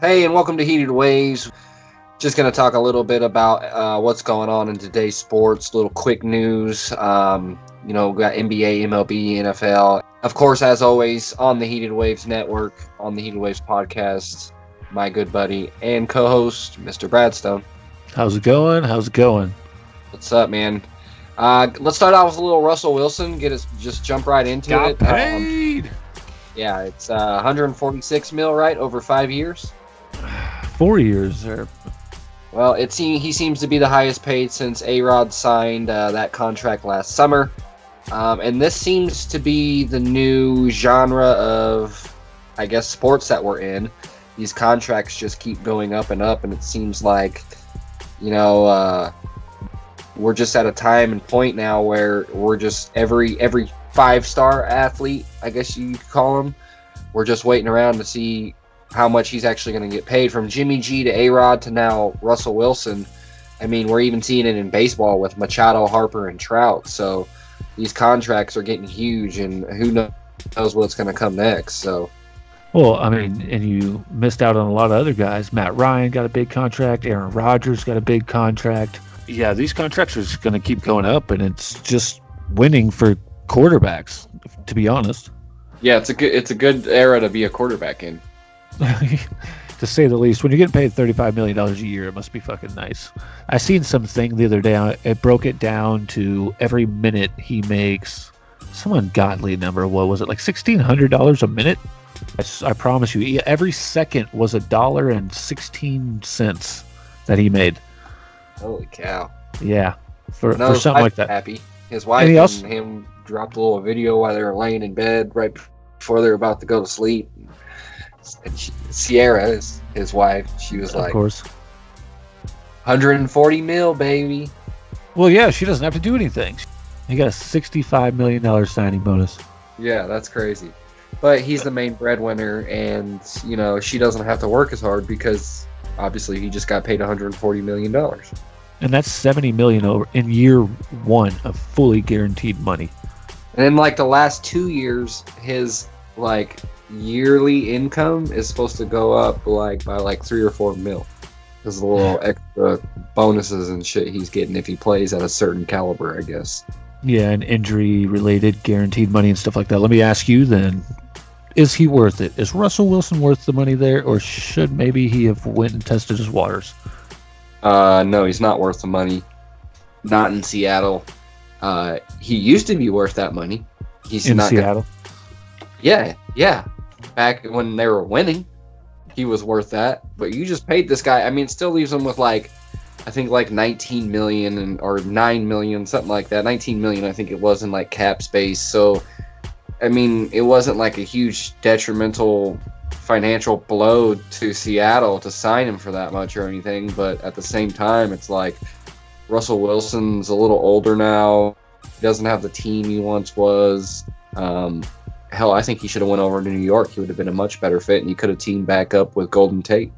Hey, and welcome to Heated Waves. Just going to talk a little bit about uh, what's going on in today's sports, little quick news. Um, you know, got NBA, MLB, NFL. Of course, as always, on the Heated Waves Network, on the Heated Waves podcast, my good buddy and co host, Mr. Bradstone. How's it going? How's it going? What's up, man? Uh, let's start out with a little Russell Wilson. Get us just jump right into Got it. Um, paid. yeah, it's uh, 146 mil, right, over five years. Four years. Well, it seems he seems to be the highest paid since A Rod signed uh, that contract last summer, um, and this seems to be the new genre of, I guess, sports that we're in. These contracts just keep going up and up, and it seems like, you know, uh, we're just at a time and point now where we're just every every five star athlete, I guess you could call them, we're just waiting around to see how much he's actually going to get paid from Jimmy G to A Rod to now Russell Wilson. I mean, we're even seeing it in baseball with Machado, Harper, and Trout. So these contracts are getting huge, and who knows what's going to come next. So well, I mean, and you missed out on a lot of other guys. Matt Ryan got a big contract. Aaron Rodgers got a big contract. Yeah, these contracts are just going to keep going up, and it's just winning for quarterbacks. To be honest, yeah, it's a good it's a good era to be a quarterback in. to say the least. When you're getting paid thirty-five million dollars a year, it must be fucking nice. I seen something the other day. It broke it down to every minute he makes some ungodly number. What was it like sixteen hundred dollars a minute? I promise you, every second was a dollar and sixteen cents that he made. Holy cow! Yeah, for, No, for something like that. Happy. His wife And and, he also- him dropped a little video while they were laying in bed right before they were about to go to sleep. And she, Sierra, his, his wife, she was Of like, course. 140 mil, baby. Well, yeah, she doesn't have to do anything. He got a sixty-five million dollar signing bonus. Yeah, that's crazy. But he's the main breadwinner, and you know she doesn't have to work as hard because obviously he just got paid 140 million dollars. And that's seventy million over in year one of fully guaranteed money. And in like the last two years, his like yearly income is supposed to go up like by like three or four mil. There's a little extra bonuses and shit he's getting if he plays at a certain caliber, I guess. Yeah, and injury related guaranteed money and stuff like that. Let me ask you then, is he worth it? Is Russell Wilson worth the money there or should maybe he have went and tested his waters? Uh, no, he's not worth the money. Not in Seattle. Uh, he used to be worth that money. He's in not. gonna- Seattle. yeah, yeah. Back when they were winning, he was worth that. But you just paid this guy. I mean, it still leaves him with like, I think like 19 million and or 9 million, something like that. 19 million, I think it was in like cap space. So, I mean, it wasn't like a huge detrimental financial blow to Seattle to sign him for that much or anything. But at the same time, it's like Russell Wilson's a little older now. He doesn't have the team he once was. Um, hell, I think he should have went over to New York. He would have been a much better fit, and he could have teamed back up with Golden Tate.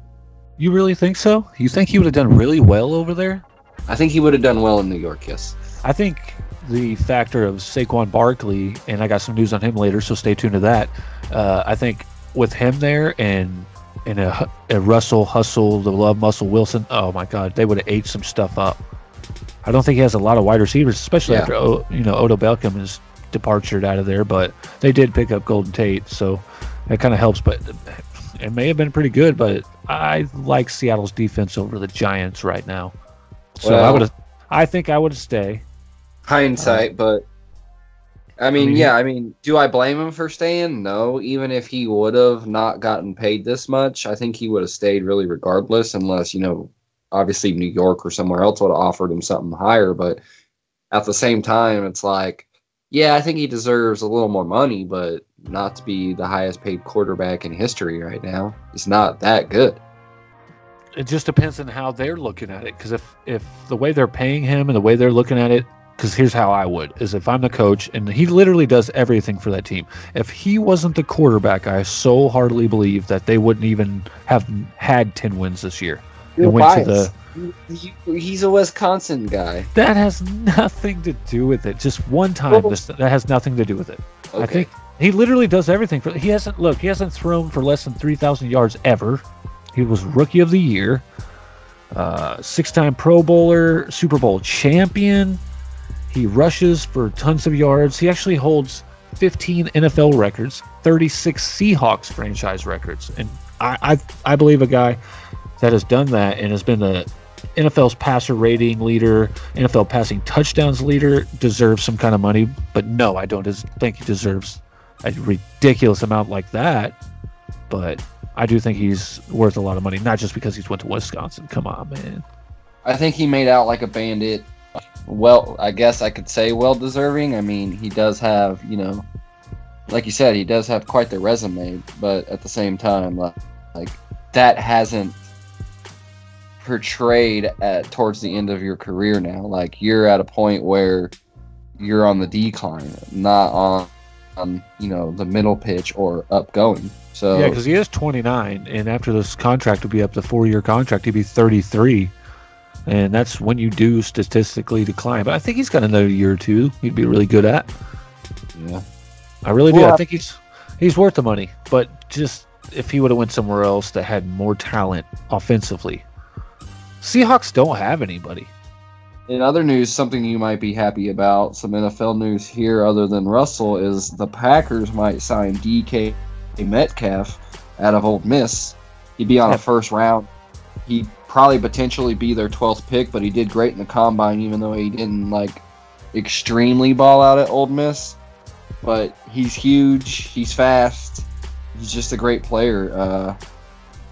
You really think so? You think he would have done really well over there? I think he would have done well in New York. Yes. I think the factor of Saquon Barkley, and I got some news on him later, so stay tuned to that. Uh, I think with him there and and a, a Russell Hustle, the Love Muscle Wilson, oh my God, they would have ate some stuff up. I don't think he has a lot of wide receivers, especially Yeah. after O- you know Odell Beckham is departured out of there. But they did pick up Golden Tate, so that kind of helps. But it may have been pretty good, but I like Seattle's defense over the Giants right now. So I would have. I think I would stay. Hindsight, uh, but I mean, mean, yeah. I mean, do I blame him for staying? No. Even if he would have not gotten paid this much, I think he would have stayed really regardless, unless you know, obviously New York or somewhere else would have offered him something higher. But at the same time, it's like, yeah, I think he deserves a little more money, but not to be the highest paid quarterback in history right now. He's not that good. it just depends on how they're looking at it because if if the way they're paying him and the way they're looking at it because here's how i would is if i'm the coach and he literally does everything for that team if he wasn't the quarterback i so heartily believe that they wouldn't even have had 10 wins this year and went to the He- He's a Wisconsin guy. that has nothing to do with it just one time this, that has nothing to do with it Okay. i think he literally does everything for he hasn't look he hasn't thrown for less than 3000 yards ever He was Rookie of the Year, uh, six-time Pro Bowler, Super Bowl champion. He rushes for tons of yards. He actually holds 15 NFL records, 36 Seahawks franchise records, and I, I, I believe a guy that has done that and has been the NFL's passer rating leader, NFL passing touchdowns leader, deserves some kind of money. But no, I don't think he deserves a ridiculous amount like that. But I do think he's worth a lot of money, not just because he's went to Wisconsin. Come on, man. I think he made out like a bandit. Well, I guess I could say well deserving. I mean, he does have, you know, like you said, he does have quite the resume, but at the same time, like, like that hasn't portrayed at towards the end of your career now. Like you're at a point where you're on the decline, not on, on you know the middle pitch or upgoing. So yeah, because he is 29, and after this contract would be up to four year contract, he'd be 33, and that's when you do statistically decline. But I think he's got another year or two. He'd be really good at. Yeah, I really well, do. I think he's he's worth the money, but just if he would have went somewhere else that had more talent offensively, Seahawks don't have anybody. In other news, something you might be happy about, some NFL news here other than Russell, is the Packers might sign DK Metcalf out of Ole Miss. He'd be on a first round. He'd probably potentially be their 12th pick, but he did great in the combine, even though he didn't like extremely ball out at Ole Miss. But he's huge. He's fast. He's just a great player. Uh,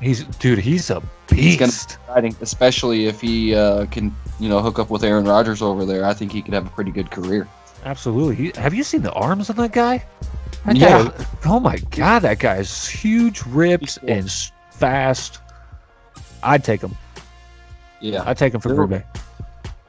he's dude. He's a beast. Exciting, especially if he uh, can, you know, hook up with Aaron Rodgers over there. I think he could have a pretty good career. Absolutely. He, have you seen the arms of that guy? That yeah. Guy, oh my god, that guy is huge, ripped, cool. and fast. I'd take him. Yeah, I'd take him for Green Bay.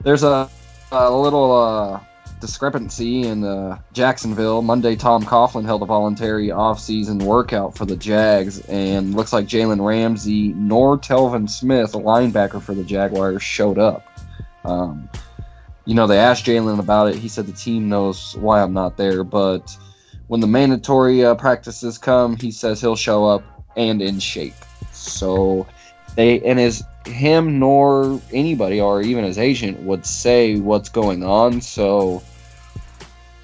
There's a, a little uh, discrepancy in uh, Jacksonville. Monday, Tom Coughlin held a voluntary off-season workout for the Jags, and looks like Jalen Ramsey nor Telvin Smith, a linebacker for the Jaguars, showed up. Um, you know, they asked Jalen about it. He said the team knows why I'm not there, but when the mandatory uh, practices come, he says he'll show up and in shape. So they and his him nor anybody or even his agent would say what's going on. So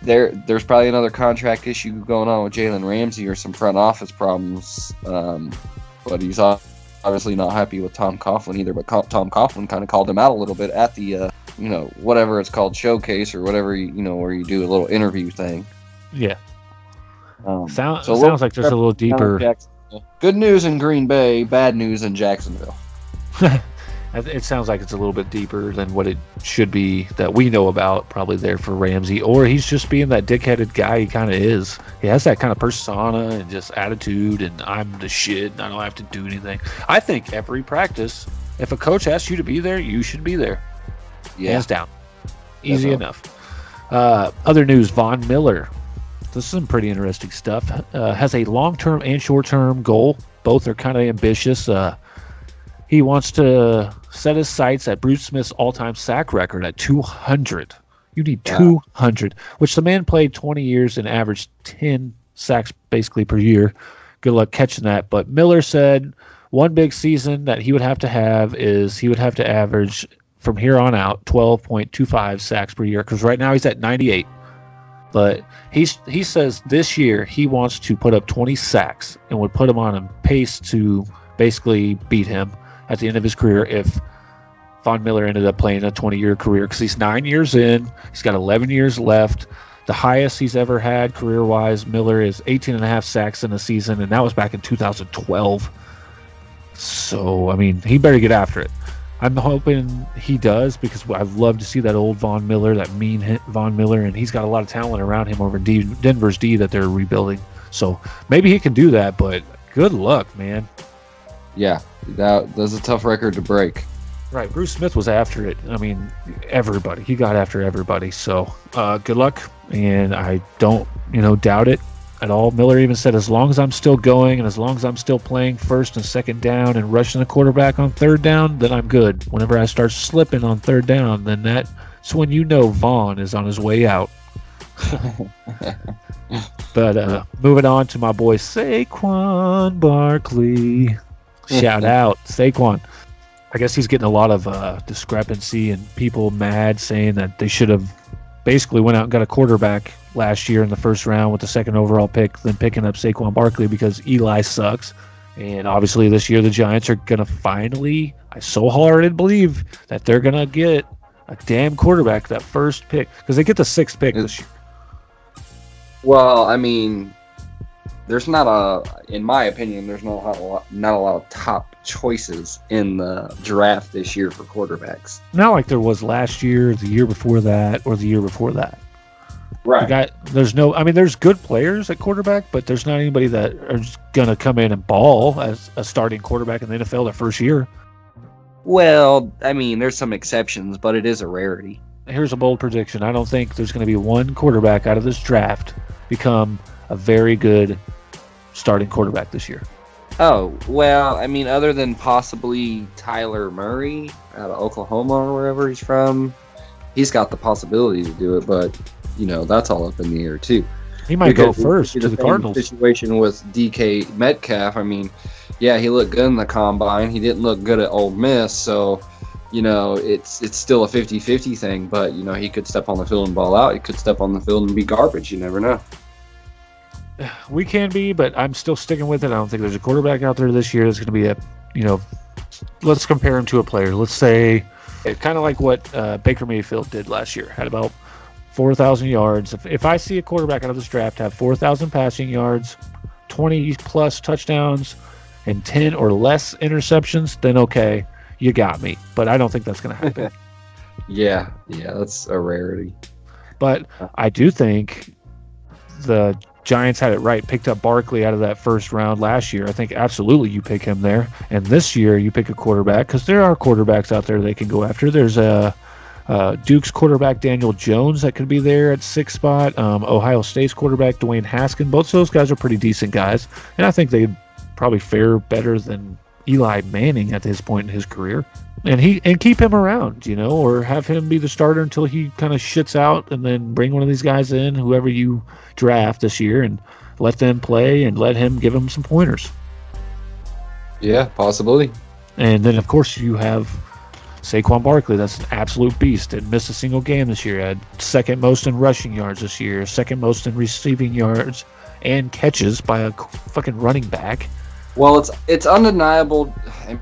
there there's probably another contract issue going on with Jalen Ramsey or some front office problems. Um, but he's obviously not happy with Tom Coughlin either. But Tom Coughlin kind of called him out a little bit at the uh, you know whatever it's called showcase or whatever you, you know where you do a little interview thing. Yeah. Um, Sound, so sounds like there's a little deeper. Good news in Green Bay, bad news in Jacksonville. it sounds like it's a little bit deeper than what it should be that we know about probably there for Ramsey or he's just being that dickheaded guy he kind of is. He has that kind of persona and just attitude and I'm the shit and I don't have to do anything. I think every practice if a coach asks you to be there you should be there. Yeah. hands down. Easy enough. Uh, other news Von Miller. This is some pretty interesting stuff. Uh, has a long-term and short-term goal. Both are kind of ambitious. Uh, he wants to set his sights at Bruce Smith's all-time sack record at 200. You need 200, which the man played 20 years and averaged 10 sacks basically per year. Good luck catching that. But Miller said one big season that he would have to have is he would have to average from here on out 12.25 sacks per year because right now he's at 98. But he's he says this year he wants to put up 20 sacks and would put him on a pace to basically beat him at the end of his career if Von Miller ended up playing a 20 year career because he's nine years in. He's got 11 years left. The highest he's ever had career wise, Miller is 18 and a half sacks in a season, and that was back in 2012. So, I mean, he better get after it. I'm hoping he does because I'd love to see that old Von Miller, that mean Von Miller, and he's got a lot of talent around him over D, Denver's D that they're rebuilding. So maybe he can do that, but good luck, man. Yeah, that that's a tough record to break. Right, Bruce Smith was after it. I mean, everybody. He got after everybody. So, uh, good luck, and I don't, you know, doubt it at all. Miller even said, as long as I'm still going and as long as I'm still playing first and second down and rushing the quarterback on third down, then I'm good. Whenever I start slipping on third down, then that's when you know Von is on his way out. but uh, moving on to my boy Saquon Barkley. Shout out Saquon. I guess he's getting a lot of uh, discrepancy and people mad saying that they should have basically went out and got a quarterback last year in the first round with the second overall pick, then picking up Saquon Barkley because Eli sucks. And obviously, this year the Giants are going to finally, I so hard believe that they're going to get a damn quarterback that first pick because they get the sixth pick this year. Well, I mean, there's not a, in my opinion, there's not a lot, not a lot of top choices in the draft this year for quarterbacks. Not like there was last year, the year before that, or the year before that. Right. The guy, there's no. I mean, there's good players at quarterback, but there's not anybody that are gonna come in and ball as a starting quarterback in the NFL their first year. Well, I mean, there's some exceptions, but it is a rarity. Here's a bold prediction. I don't think there's going to be one quarterback out of this draft become a very good starting quarterback this year. Oh, well, I mean, other than possibly Kyler Murray out of Oklahoma or wherever he's from, he's got the possibility to do it, but, you know, that's all up in the air, too. He might Because go first to the same Cardinals. Situation with DK Metcalf. I mean, yeah, he looked good in the combine. He didn't look good at Ole Miss, so you know it's it's still a 50-50 thing. But you know he could step on the field and ball out. He could step on the field and be garbage. You never know. We can be, but I'm still sticking with it. I don't think there's a quarterback out there this year that's going to be a, you know, let's compare him to a player. Let's say, kind of like what uh, Baker Mayfield did last year, had about 4,000 yards. If, if I see a quarterback out of this draft have 4,000 passing yards, 20 plus touchdowns, and 10 or less interceptions, then okay, you got me. But I don't think that's going to happen. Yeah, yeah, that's a rarity. But I do think the Giants had it right. Picked up Barkley out of that first round last year. I think absolutely you pick him there. And this year you pick a quarterback because there are quarterbacks out there they can go after. There's a uh, Duke's quarterback Daniel Jones that could be there at six spot. Um, Ohio State's quarterback Dwayne Haskin. Both of those guys are pretty decent guys, and I think they'd probably fare better than Eli Manning at his point in his career. And he and keep him around, you know, or have him be the starter until he kind of shits out, and then bring one of these guys in, whoever you draft this year, and let them play and let him give them some pointers. Yeah, possibly. And then, of course, you have Saquon Barkley. That's an absolute beast. Didn't miss a single game this year. Had second most in rushing yards this year, second most in receiving yards and catches by a fucking running back. Well, it's it's undeniable. I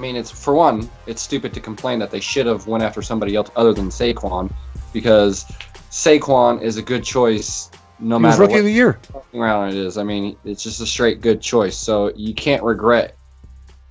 mean, it's for one, it's stupid to complain that they should have went after somebody else other than Saquon, because Saquon is a good choice no he matter rookie what of the year. round it is. I mean, it's just a straight good choice. So you can't regret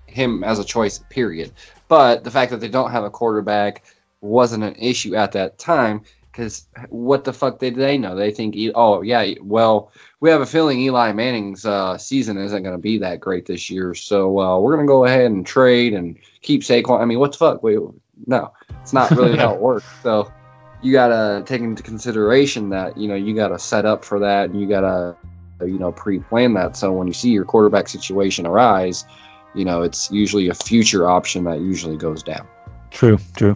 him as a choice, period. But the fact that they don't have a quarterback wasn't an issue at that time because what the fuck did they know? They think, oh, yeah, well, we have a feeling Eli Manning's uh, season isn't going to be that great this year. So uh, we're going to go ahead and trade and keep Saquon. I mean, what the fuck? Wait, no, it's not really how it works. So you got to take into consideration that, you know, you got to set up for that and you got to, you know, pre plan that. So when you see your quarterback situation arise, you know, it's usually a future option that usually goes down. True, true.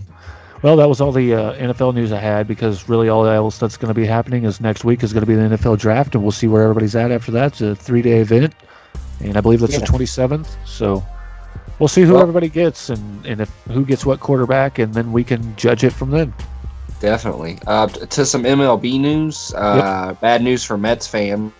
Well, that was all the uh, NFL news I had because really all else that's going to be happening is next week is going to be the NFL draft, and we'll see where everybody's at after that. It's a three day event, and I believe that's Yeah. the 27th. So we'll see who Well- everybody gets and, and if who gets what quarterback, and then we can judge it from then. Definitely. Uh, to some MLB news. Uh, Bad news for Mets fans.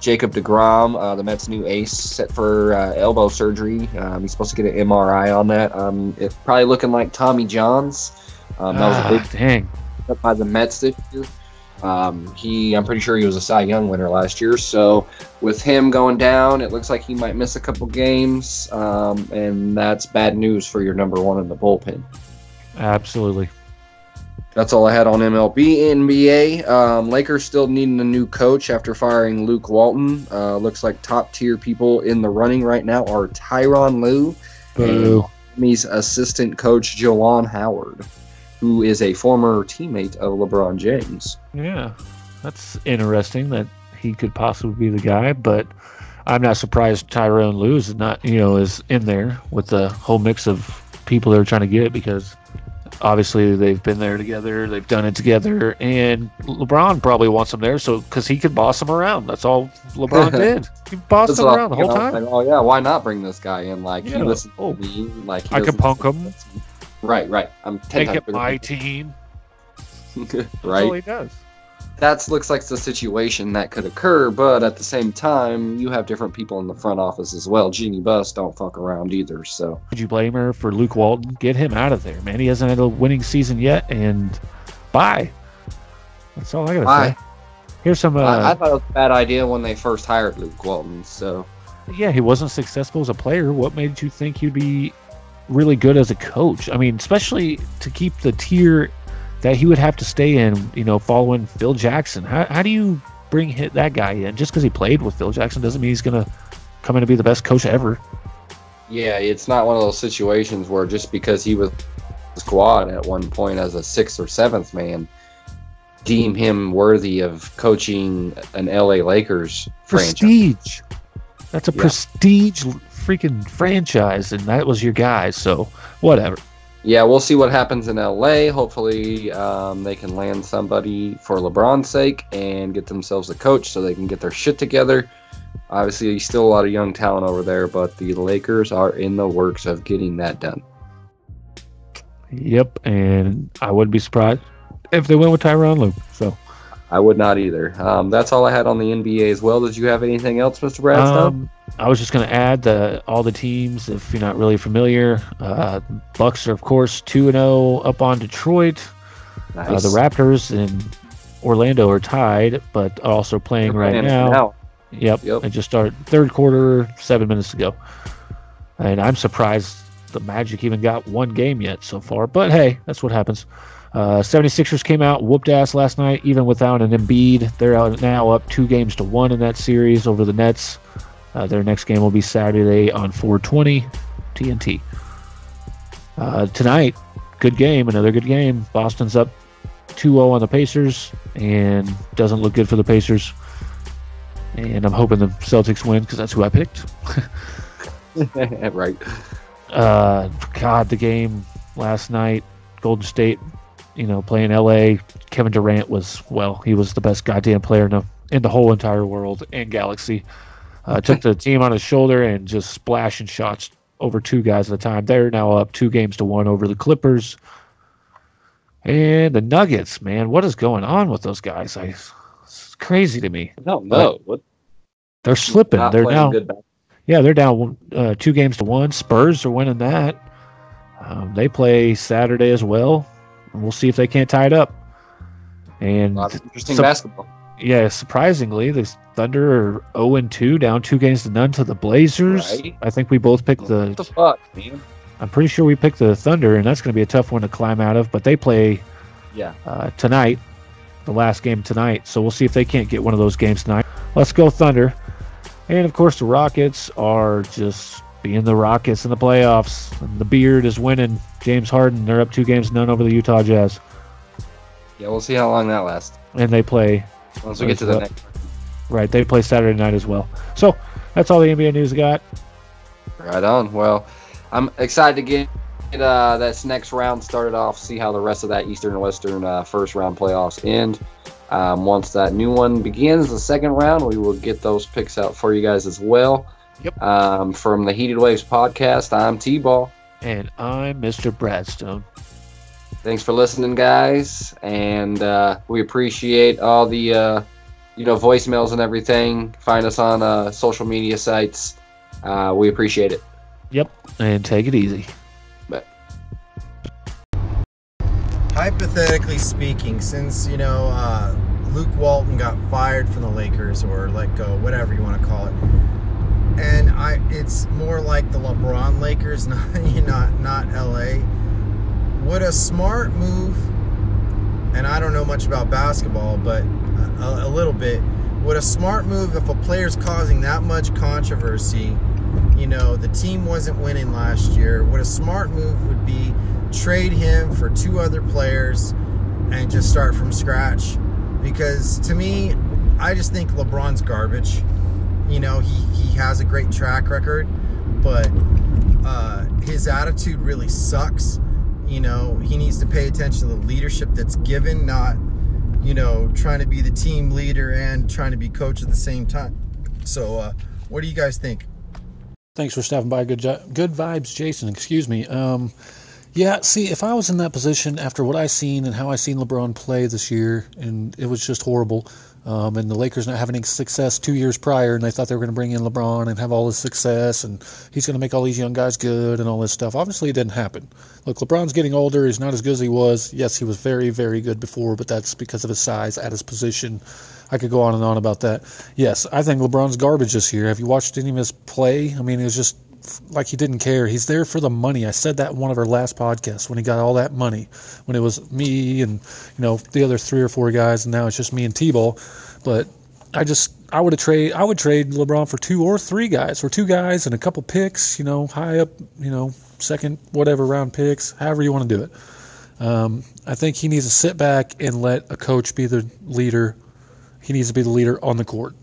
Jacob DeGrom, uh, the Mets' new ace, set for uh, elbow surgery. Um, he's supposed to get an MRI on that. Um, it's probably looking like Tommy John's. Um, that was a big Ah, dang. by the Mets this year. Um, he, I'm pretty sure he was a Cy Young winner last year. So with him going down, it looks like he might miss a couple games, um, and that's bad news for your number one in the bullpen. Absolutely. That's all I had on MLB. NBA, um, Lakers still needing a new coach after firing Luke Walton. Uh, looks like top tier people in the running right now are Tyronn Lue, Boo. Miami's assistant coach Juwan Howard, who is a former teammate of LeBron James. Yeah, that's interesting that he could possibly be the guy, but I'm not surprised Tyronn Lue is not, you know, is in there with the whole mix of people they're trying to get because obviously they've been there together, they've done it together, and LeBron probably wants him there so because he could boss him around. That's all LeBron did. He bossed him around the whole time. Oh yeah, why not bring this guy in? Like he listens Oh. to me. Like he I could punk him. Right, right. I'm ten Make it my team. right. That's all right. he does. That looks like the situation that could occur, but at the same time, you have different people in the front office as well. Jeannie Buss don't fuck around either. So Would you blame her for Luke Walton? Get him out of there, man. He hasn't had a winning season yet, and bye. That's all I gotta Bye. say. Here's some. Uh, I, I thought it was a bad idea when they first hired Luke Walton. So yeah, he wasn't successful as a player. What made you think he'd be really good as a coach? I mean, especially to keep the tier that he would have to stay in, you know, following Phil Jackson. How, how do you bring hit that guy in? Just because he played with Phil Jackson doesn't mean he's going to come in to be the best coach ever. yeah, it's not one of those situations where just because he was squad at one point as a sixth or seventh man, deem him worthy of coaching an LA Lakers franchise. Prestige. That's a Yeah. prestige freaking franchise, and that was your guy. So, whatever. Yeah, we'll see what happens in LA. Hopefully, um, they can land somebody for LeBron's sake and get themselves a coach so they can get their shit together. Obviously, still a lot of young talent over there, but the Lakers are in the works of getting that done. Yep, and I wouldn't be surprised if they went with Tyronn Lue. So, I would not either. Um, that's all I had on the NBA as well. Did you have anything else, Mr. Bradstone? um, I was just going to add the all the teams. If you're not really familiar, uh, Bucks are of course two and zero up on Detroit. nice. Uh, the Raptors and Orlando are tied, but also playing They're right playing now. Yep. Yep. Just started third quarter, seven minutes ago. And I'm surprised the Magic even got one game yet so far. But hey, that's what happens. Uh, 76ers came out, whooped ass last night, even without an Embiid. They're out now up two games to one in that series over the Nets. Uh, their next game will be Saturday on 420 TNT. Uh, tonight, good game, another good game. Boston's up 2-0 on the Pacers, and doesn't look good for the Pacers. And I'm hoping the Celtics win because that's who I picked. right. Uh, God, the game last night, Golden State, you know, playing LA. Kevin Durant was well, he was the best goddamn player in the in the whole entire world and galaxy. Uh, took the team on his shoulder and just splashing shots over two guys at a time. They're now up two games to one over the Clippers. And the Nuggets, man, what is going on with those guys? I, it's crazy to me. I don't. What? They're slipping. Not They're now yeah, they're down uh, two games to one. Spurs are winning that. Um, they play Saturday as well. We'll see if they can't tie it up. And A lot of interesting Some- basketball. yeah, surprisingly, the Thunder are 0 and 2, down two games to none to the Blazers. Right. I think we both picked the. What the the. fuck, man? I'm pretty sure we picked the Thunder, and that's going to be a tough one to climb out of. But they play Yeah. uh, tonight, the last game tonight. So we'll see if they can't get one of those games tonight. Let's go Thunder. And of course, the Rockets are just being the Rockets in the playoffs. And the beard is winning. James Harden, they're up two games none over the Utah Jazz. Yeah, we'll see how long that lasts. And they play, Once we get to the next. right, they play Saturday night as well. So that's all the NBA news got. Right on. Well, I'm excited to get uh, this next round started off. See how the rest of that Eastern and Western uh, first round playoffs end. Um, once that new one begins, the second round, we will get those picks out for you guys as well. Yep. Um, from the Heated Waves podcast, I'm T-Ball. And I'm Mr. Bradstone. Thanks for listening, guys, and uh, we appreciate all the uh, you know voicemails and everything. Find us on uh, social media sites. Uh, we appreciate it. Yep. And take it easy. hypothetically speaking, since you know uh, Luke Walton got fired from the Lakers or let go, whatever you want to call it, and I, it's more like the LeBron Lakers, not not not LA. Would a smart move, and I don't know much about basketball, but a, a little bit. Would a smart move if a player's causing that much controversy? You know, the team wasn't winning last year. What a smart move would be trade him for two other players and just start from scratch. Because to me, I just think LeBron's garbage. You know, he, he has a great track record, but uh, his attitude really sucks. You know, he needs to pay attention to the leadership that's given, not, you know, trying to be the team leader and trying to be coach at the same time. So, uh, what do you guys think? Thanks for stopping by. Good, good vibes, Jason. Excuse me. Um, yeah, see, if I was in that position after what I seen and how I seen LeBron play this year, and it was just horrible, um, and the Lakers not having any success two years prior, and they thought they were going to bring in LeBron and have all this success, and he's going to make all these young guys good and all this stuff. Obviously, it didn't happen. Look, LeBron's getting older. He's not as good as he was. Yes, he was very, very good before, but that's because of his size at his position. I could go on and on about that. Yes, I think LeBron's garbage this year. Have you watched any of his play? I mean, it was just like he didn't care. He's there for the money. I said that in one of our last podcasts when he got all that money, when it was me and you know the other three or four guys, and now it's just me and T-Ball. But I just I would trade I would trade LeBron for two or three guys, or two guys and a couple picks, you know, high up, you know, second whatever round picks, however you want to do it. Um, I think he needs to sit back and let a coach be the leader. He needs to be the leader on the court.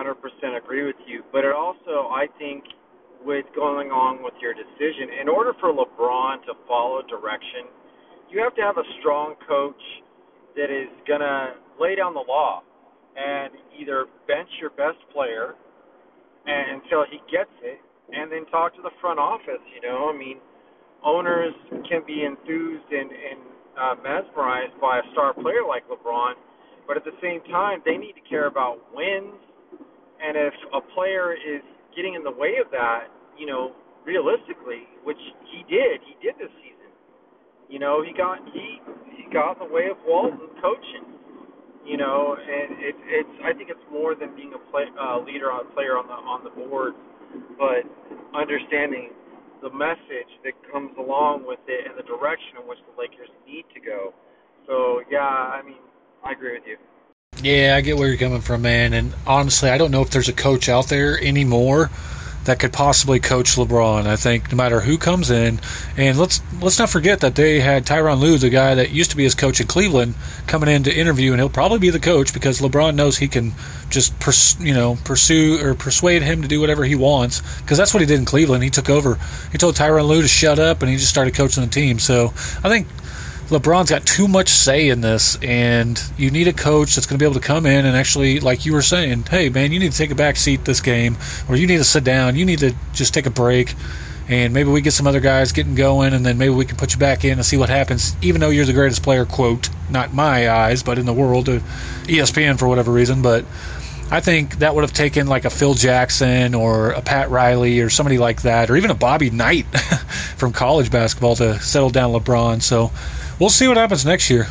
100% agree with you. But it also, I think, with going on with your decision, in order for LeBron to follow direction, you have to have a strong coach that is going to lay down the law and either bench your best player and, until he gets it and then talk to the front office. You know, I mean, owners can be enthused and, and uh, mesmerized by a star player like LeBron, but at the same time, they need to care about wins and if a player is getting in the way of that, you know, realistically, which he did, he did this season. You know, he got he he got in the way of Walton coaching. You know, and it, it's I think it's more than being a play, uh, leader on player on the on the board, but understanding the message that comes along with it and the direction in which the Lakers need to go. So yeah, I mean, I agree with you. Yeah, I get where you're coming from, man. And honestly, I don't know if there's a coach out there anymore that could possibly coach LeBron. I think no matter who comes in, and let's let's not forget that they had Tyronn Lue, the guy that used to be his coach in Cleveland, coming in to interview, and he'll probably be the coach because LeBron knows he can just pers- you know pursue or persuade him to do whatever he wants because that's what he did in Cleveland. He took over. He told Tyronn Lue to shut up, and he just started coaching the team. So I think LeBron's got too much say in this, and you need a coach that's going to be able to come in and actually, like you were saying, hey, man, you need to take a back seat this game, or you need to sit down, you need to just take a break, and maybe we get some other guys getting going, and then maybe we can put you back in and see what happens, even though you're the greatest player, quote, not my eyes, but in the world, ESPN for whatever reason, but. I think that would have taken like a Phil Jackson or a Pat Riley or somebody like that, or even a Bobby Knight from college basketball to settle down LeBron. So we'll see what happens next year.